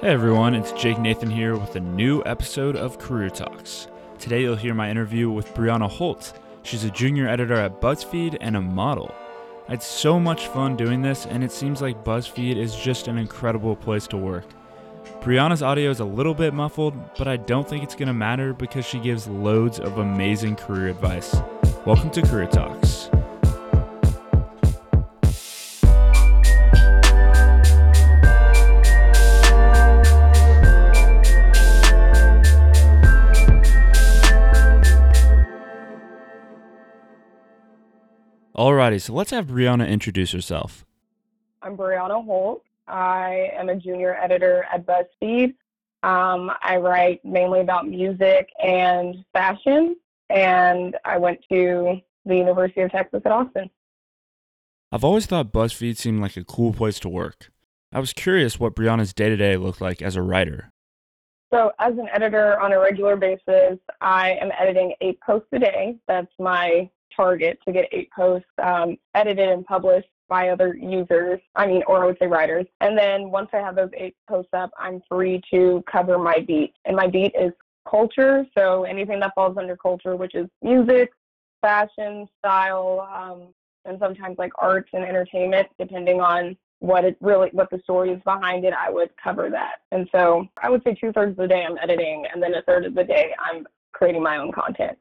Hey everyone, it's Jake Nathan here with a new episode of Career Talks. Today you'll hear my interview with Brianna Holt. She's a junior editor at BuzzFeed and a model. I had so much fun doing this, and it seems like BuzzFeed is just an incredible place to work. Brianna's audio is a little bit muffled, but I don't think it's going to matter because she gives loads of amazing career advice. Welcome to Career Talks. Alrighty, so let's have Brianna introduce herself. I'm Brianna Holt. I am a junior editor at BuzzFeed. Um, I write mainly about music and fashion, and I went to the University of Texas at Austin. I've always thought BuzzFeed seemed like a cool place to work. I was curious what Brianna's day to day looked like as a writer. So, as an editor on a regular basis, I am editing eight posts a day. That's my target to get eight posts um, edited and published by other users, I mean, or I would say writers. And then once I have those eight posts up, I'm free to cover my beat. And my beat is culture, so anything that falls under culture, which is music, fashion, style, um, and sometimes like arts and entertainment, depending on what it really what the story is behind it, I would cover that. And so I would say two thirds of the day I'm editing, and then a third of the day I'm creating my own content.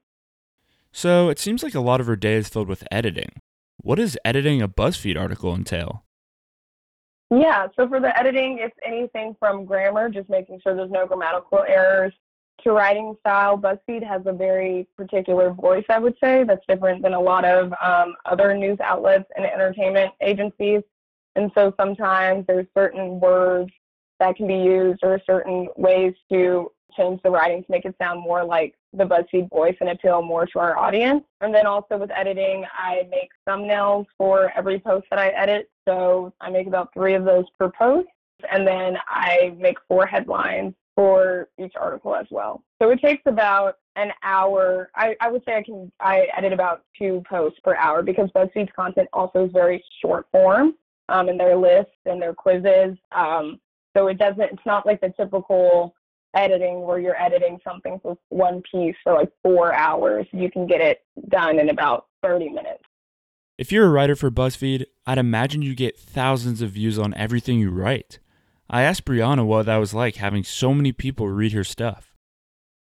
So it seems like a lot of her day is filled with editing. What does editing a BuzzFeed article entail? Yeah, so for the editing, it's anything from grammar, just making sure there's no grammatical errors, to writing style. BuzzFeed has a very particular voice, I would say, that's different than a lot of um, other news outlets and entertainment agencies. And so sometimes there's certain words that can be used or certain ways to change the writing to make it sound more like the BuzzFeed voice and appeal more to our audience. And then also with editing, I make thumbnails for every post that I edit. So I make about three of those per post. And then I make four headlines for each article as well. So it takes about an hour. I, I would say I can I edit about two posts per hour because BuzzFeed's content also is very short form um, in their lists and their quizzes. Um, so it doesn't. It's not like the typical editing where you're editing something for one piece for like four hours. You can get it done in about 30 minutes. If you're a writer for BuzzFeed, I'd imagine you get thousands of views on everything you write. I asked Brianna what that was like having so many people read her stuff.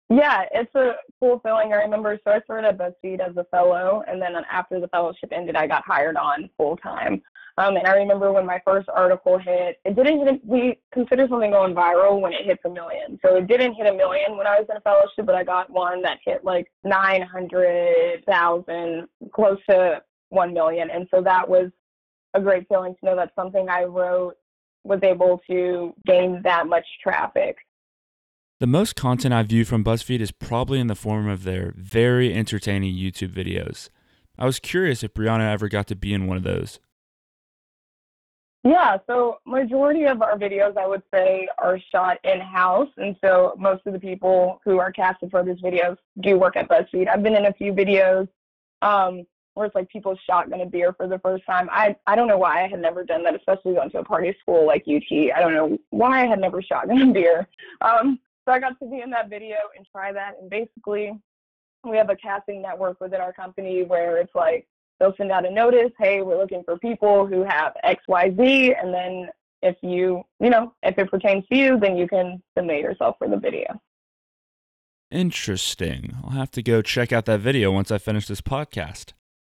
Yeah, it's a cool feeling. I remember, so I started at BuzzFeed as a fellow, and then after the fellowship ended, I got hired on full time. Um, and I remember when my first article hit, it didn't hit, we consider something going viral when it hits a million. So it didn't hit a million when I was in a fellowship, but I got one that hit like 900,000, close to 1 million. And so that was a great feeling to know that something I wrote was able to gain that much traffic. The most content I view from BuzzFeed is probably in the form of their very entertaining YouTube videos. I was curious if Brianna ever got to be in one of those. Yeah, so majority of our videos, I would say, are shot in-house, and so most of the people who are casted for these videos do work at BuzzFeed. I've been in a few videos um, where it's like people shotgun a beer for the first time. I I don't know why I had never done that, especially going to a party school like UT. I don't know why I had never shotgun a beer. Um, so I got to be in that video and try that, and basically, we have a casting network within our company where it's like they'll send out a notice, hey, we're looking for people who have XYZ, and then if you, you know, if it pertains to you, then you can submit yourself for the video. Interesting. I'll have to go check out that video once I finish this podcast.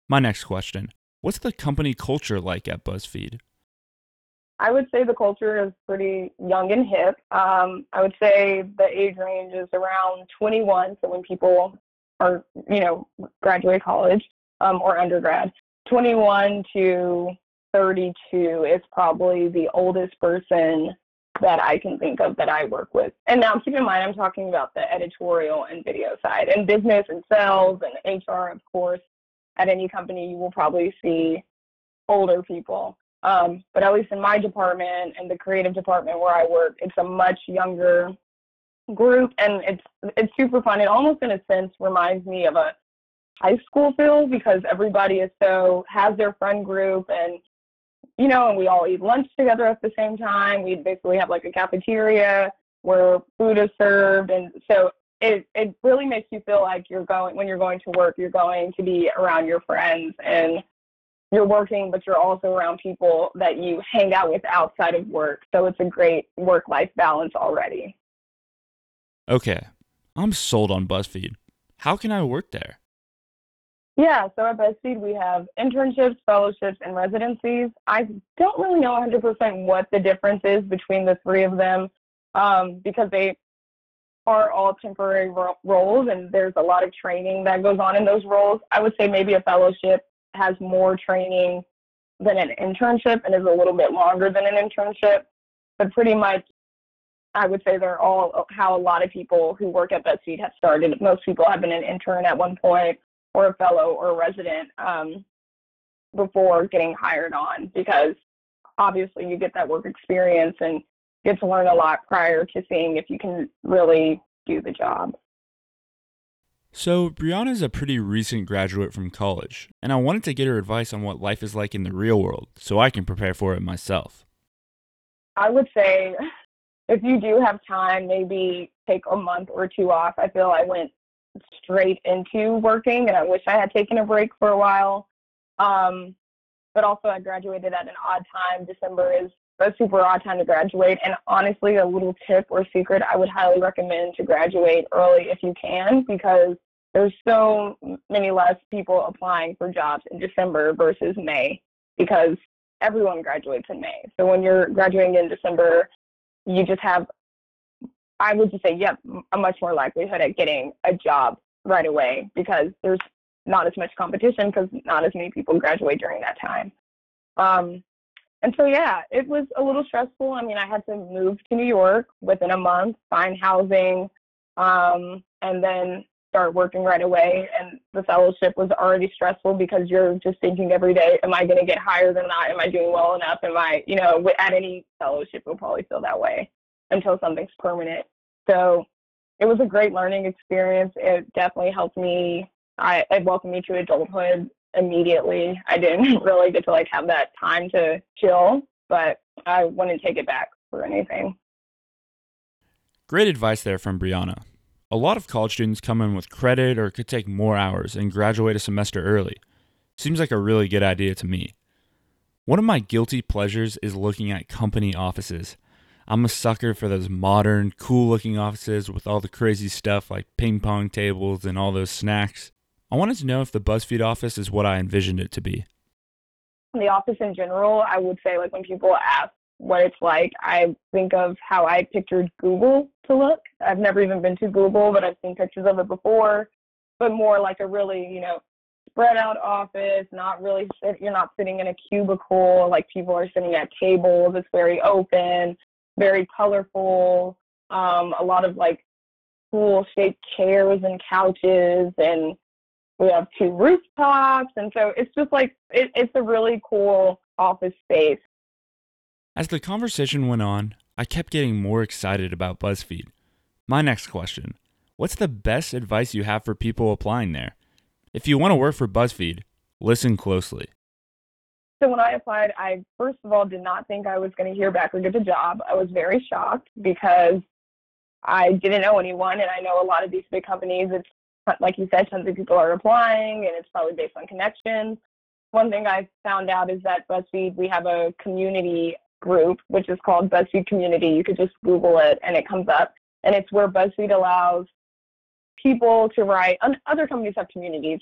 My next question What's the company culture like at BuzzFeed? I would say the culture is pretty young and hip. Um, I would say the age range is around 21. So when people are, you know, graduate college, um, or undergrad. 21 to 32 is probably the oldest person that I can think of that I work with. And now keep in mind, I'm talking about the editorial and video side and business and sales and HR, of course. At any company, you will probably see older people. Um, but at least in my department and the creative department where I work, it's a much younger group and it's it's super fun. It almost in a sense reminds me of a high school feel because everybody is so has their friend group and you know, and we all eat lunch together at the same time. We basically have like a cafeteria where food is served. And so it, it really makes you feel like you're going, when you're going to work, you're going to be around your friends and you're working, but you're also around people that you hang out with outside of work. So it's a great work life balance already. Okay, I'm sold on BuzzFeed. How can I work there? Yeah, so at BuzzFeed we have internships, fellowships, and residencies. I don't really know 100% what the difference is between the three of them um, because they are all temporary ro- roles and there's a lot of training that goes on in those roles. I would say maybe a fellowship has more training than an internship and is a little bit longer than an internship. But pretty much, I would say they're all how a lot of people who work at BuzzFeed have started. Most people have been an intern at one point or a fellow or a resident um, before getting hired on because obviously you get that work experience and get to learn a lot prior to seeing if you can really do the job. So, Brianna is a pretty recent graduate from college, and I wanted to get her advice on what life is like in the real world so I can prepare for it myself. I would say if you do have time, maybe take a month or two off. I feel I went straight into working, and I wish I had taken a break for a while. Um, but also, I graduated at an odd time. December is a super odd time to graduate. And honestly, a little tip or secret I would highly recommend to graduate early if you can, because there's so many less people applying for jobs in December versus May, because everyone graduates in May. So when you're graduating in December, you just have, I would just say, yep, a much more likelihood at getting a job right away because there's not as much competition because not as many people graduate during that time. Um, and so, yeah, it was a little stressful. I mean, I had to move to New York within a month, find housing, um, and then start working right away. And the fellowship was already stressful because you're just thinking every day, am I going to get hired or not? Am I doing well enough? Am I, you know, at any fellowship, you'll probably feel that way until something's permanent. So it was a great learning experience. It definitely helped me. I, it welcomed me to adulthood immediately. I didn't really get to like have that time to chill, but I wouldn't take it back for anything. Great advice there from Brianna. A lot of college students come in with credit or could take more hours and graduate a semester early. Seems like a really good idea to me. One of my guilty pleasures is looking at company offices. I'm a sucker for those modern, cool looking offices with all the crazy stuff like ping pong tables and all those snacks. I wanted to know if the BuzzFeed office is what I envisioned it to be. The office in general, I would say, like when people ask what it's like, I think of how I pictured Google to look. I've never even been to Google, but I've seen pictures of it before. But more like a really, you know, spread out office, not really, you're not sitting in a cubicle, like people are sitting at tables. It's very open, very colorful, um, a lot of like cool shaped chairs and couches and we have two rooftops and so it's just like it, it's a really cool office space. As the conversation went on i kept getting more excited about buzzfeed. My next question what's the best advice you have for people applying there? If you want to work for buzzfeed listen closely so when i applied i first of all did not think i was going to hear back or get the job i was very shocked because I didn't know anyone, and I know a lot of these big companies. It's like you said, tons of people are applying and it's probably based on connections. One thing I found out is that BuzzFeed, we have a community group, which is called BuzzFeed Community. You could just Google it and it comes up. And it's where BuzzFeed allows people to write, other companies have communities,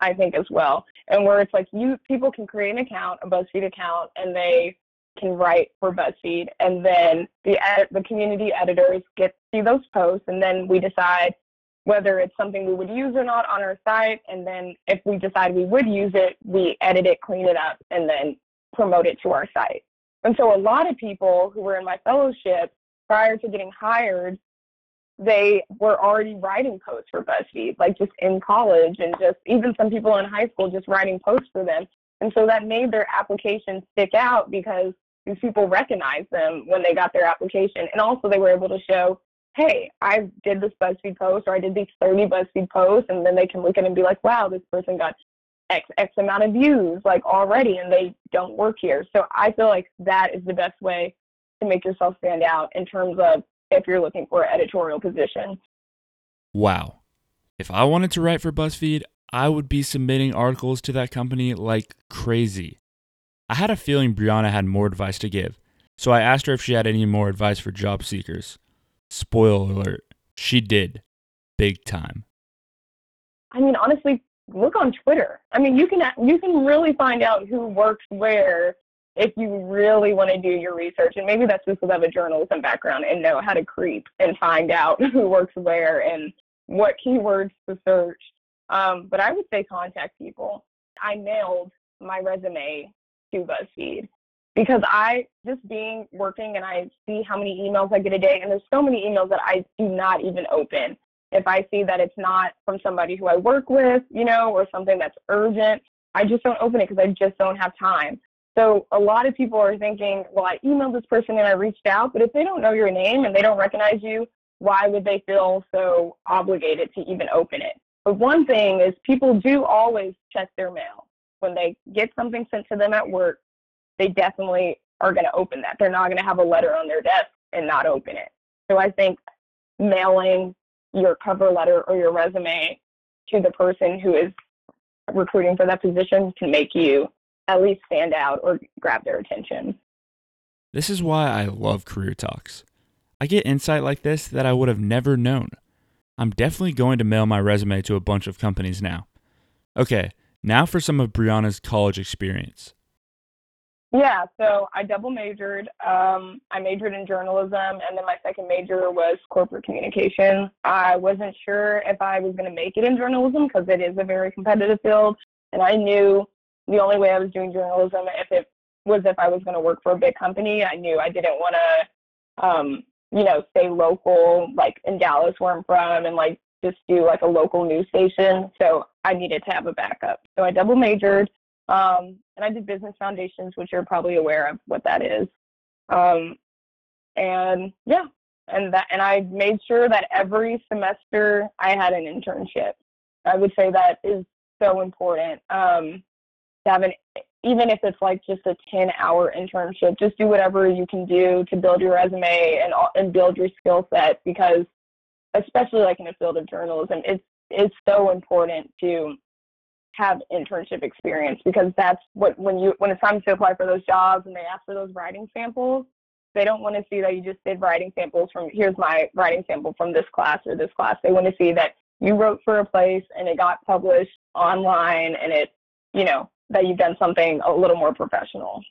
I think, as well. And where it's like you people can create an account, a BuzzFeed account, and they can write for BuzzFeed. And then the, the community editors get see those posts, and then we decide whether it's something we would use or not on our site. And then if we decide we would use it, we edit it, clean it up, and then promote it to our site. And so a lot of people who were in my fellowship prior to getting hired, they were already writing posts for BuzzFeed, like just in college and just even some people in high school just writing posts for them. And so that made their application stick out because these people recognized them when they got their application. And also they were able to show hey, I did this BuzzFeed post or I did these 30 BuzzFeed posts, and then they can look at it and be like, wow, this person got X X amount of views like already and they don't work here. So I feel like that is the best way to make yourself stand out in terms of if you're looking for an editorial position. Wow. If I wanted to write for BuzzFeed, I would be submitting articles to that company like crazy. I had a feeling Brianna had more advice to give, so I asked her if she had any more advice for job seekers. Spoiler alert, she did. Big time. I mean, honestly, look on Twitter. I mean, you can you can really find out who works where if you really want to do your research. And maybe that's just because I have a journalism background and know how to creep and find out who works where and what keywords to search. Um, but I would say contact people. I mailed my resume to BuzzFeed because I just being working and I see how many emails I get a day, and there's so many emails that I do not even open if I see that it's not from somebody who I work with, you know, or something that's urgent, I just don't open it because I just don't have time. So a lot of people are thinking, well, I emailed this person and I reached out, but if they don't know your name and they don't recognize you, why would they feel so obligated to even open it? But one thing is people do always check their mail. When they get something sent to them at work, they definitely are going to open that. They're not going to have a letter on their desk and not open it. So I think mailing your cover letter or your resume to the person who is recruiting for that position can make you at least stand out or grab their attention. This is why I love Career Talks. I get insight like this that I would have never known. I'm definitely going to mail my resume to a bunch of companies now. Okay, now for some of Brianna's college experience. Yeah, so I double majored. Um, I majored in journalism, and then my second major was corporate communication. I wasn't sure if I was going to make it in journalism because it is a very competitive field, and I knew the only way I was doing journalism if it was if I was going to work for a big company. I knew I didn't want to, um, you know, stay local, like in Dallas where I'm from, and like just do like a local news station. So I needed to have a backup. So I double majored. Um, and I did business foundations, which you're probably aware of what that is. Um, and yeah, and that, and I made sure that every semester I had an internship. I would say that is so important. Um, an, even if it's like just a 10 hour internship, just do whatever you can do to build your resume and, and build your skill set because especially like in the field of journalism, it's, it's so important to have internship experience because that's what when you when it's time to apply for those jobs and they ask for those writing samples they don't want to see that you just did writing samples from here's my writing sample from this class or this class. They want to see that you wrote for a place and it got published online and it you know that you've done something a little more professional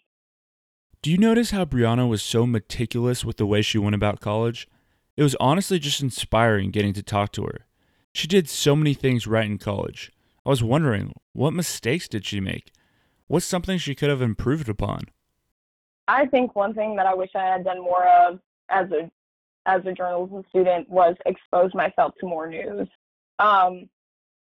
do you notice how brianna was so meticulous with the way she went about college it was honestly just inspiring getting to talk to her she did so many things right in college I was wondering, what mistakes did she make? What's something she could have improved upon? I think one thing that I wish I had done more of as a as a journalism student was expose myself to more news. Um,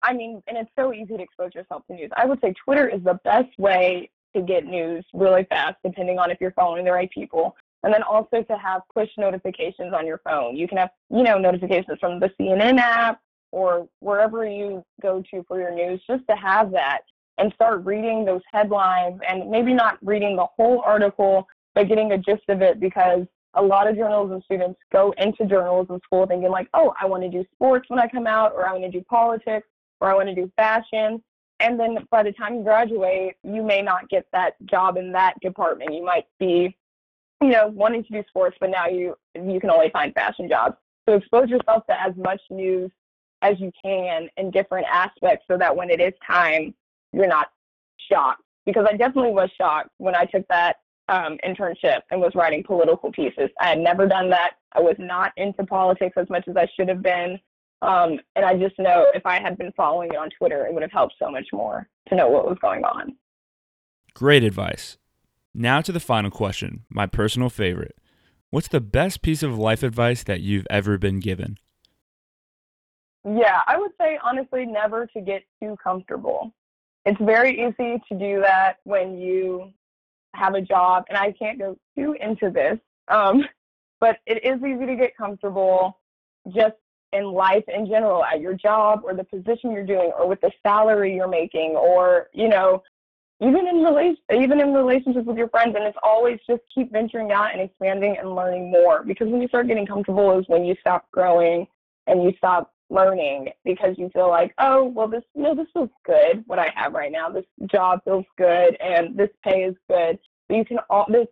I mean, and it's so easy to expose yourself to news. I would say Twitter is the best way to get news really fast, depending on if you're following the right people. And then also to have push notifications on your phone. You can have, you know, notifications from the CNN app, or wherever you go to for your news, just to have that and start reading those headlines and maybe not reading the whole article, but getting a gist of it because a lot of journalism students go into journalism school thinking like, oh, I want to do sports when I come out, or I want to do politics, or I want to do fashion. And then by the time you graduate, you may not get that job in that department. You might be, you know, wanting to do sports, but now you you can only find fashion jobs. So expose yourself to as much news as you can in different aspects so that when it is time, you're not shocked. Because I definitely was shocked when I took that um, internship and was writing political pieces. I had never done that. I was not into politics as much as I should have been. Um, and I just know if I had been following it on Twitter, it would have helped so much more to know what was going on. Great advice. Now to the final question, my personal favorite. What's the best piece of life advice that you've ever been given? Yeah, I would say honestly, never to get too comfortable. It's very easy to do that when you have a job, and I can't go too into this, um, but it is easy to get comfortable just in life in general, at your job or the position you're doing, or with the salary you're making, or you know, even in relation, even in relationships with your friends. And it's always just keep venturing out and expanding and learning more. Because when you start getting comfortable, is when you stop growing and you stop learning because you feel like, oh, well, this no, this feels good. What I have right now, this job feels good, and this pay is good. But you can all this.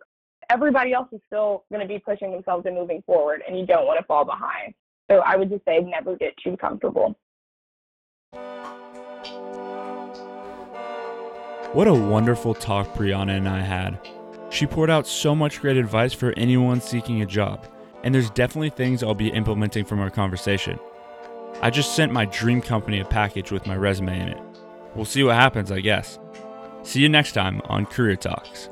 Everybody else is still going to be pushing themselves and moving forward, and you don't want to fall behind. So I would just say never get too comfortable. What a wonderful talk Brianna and I had. She poured out so much great advice for anyone seeking a job, and there's definitely things I'll be implementing from our conversation. I just sent my dream company a package with my resume in it. We'll see what happens, I guess. See you next time on Career Talks.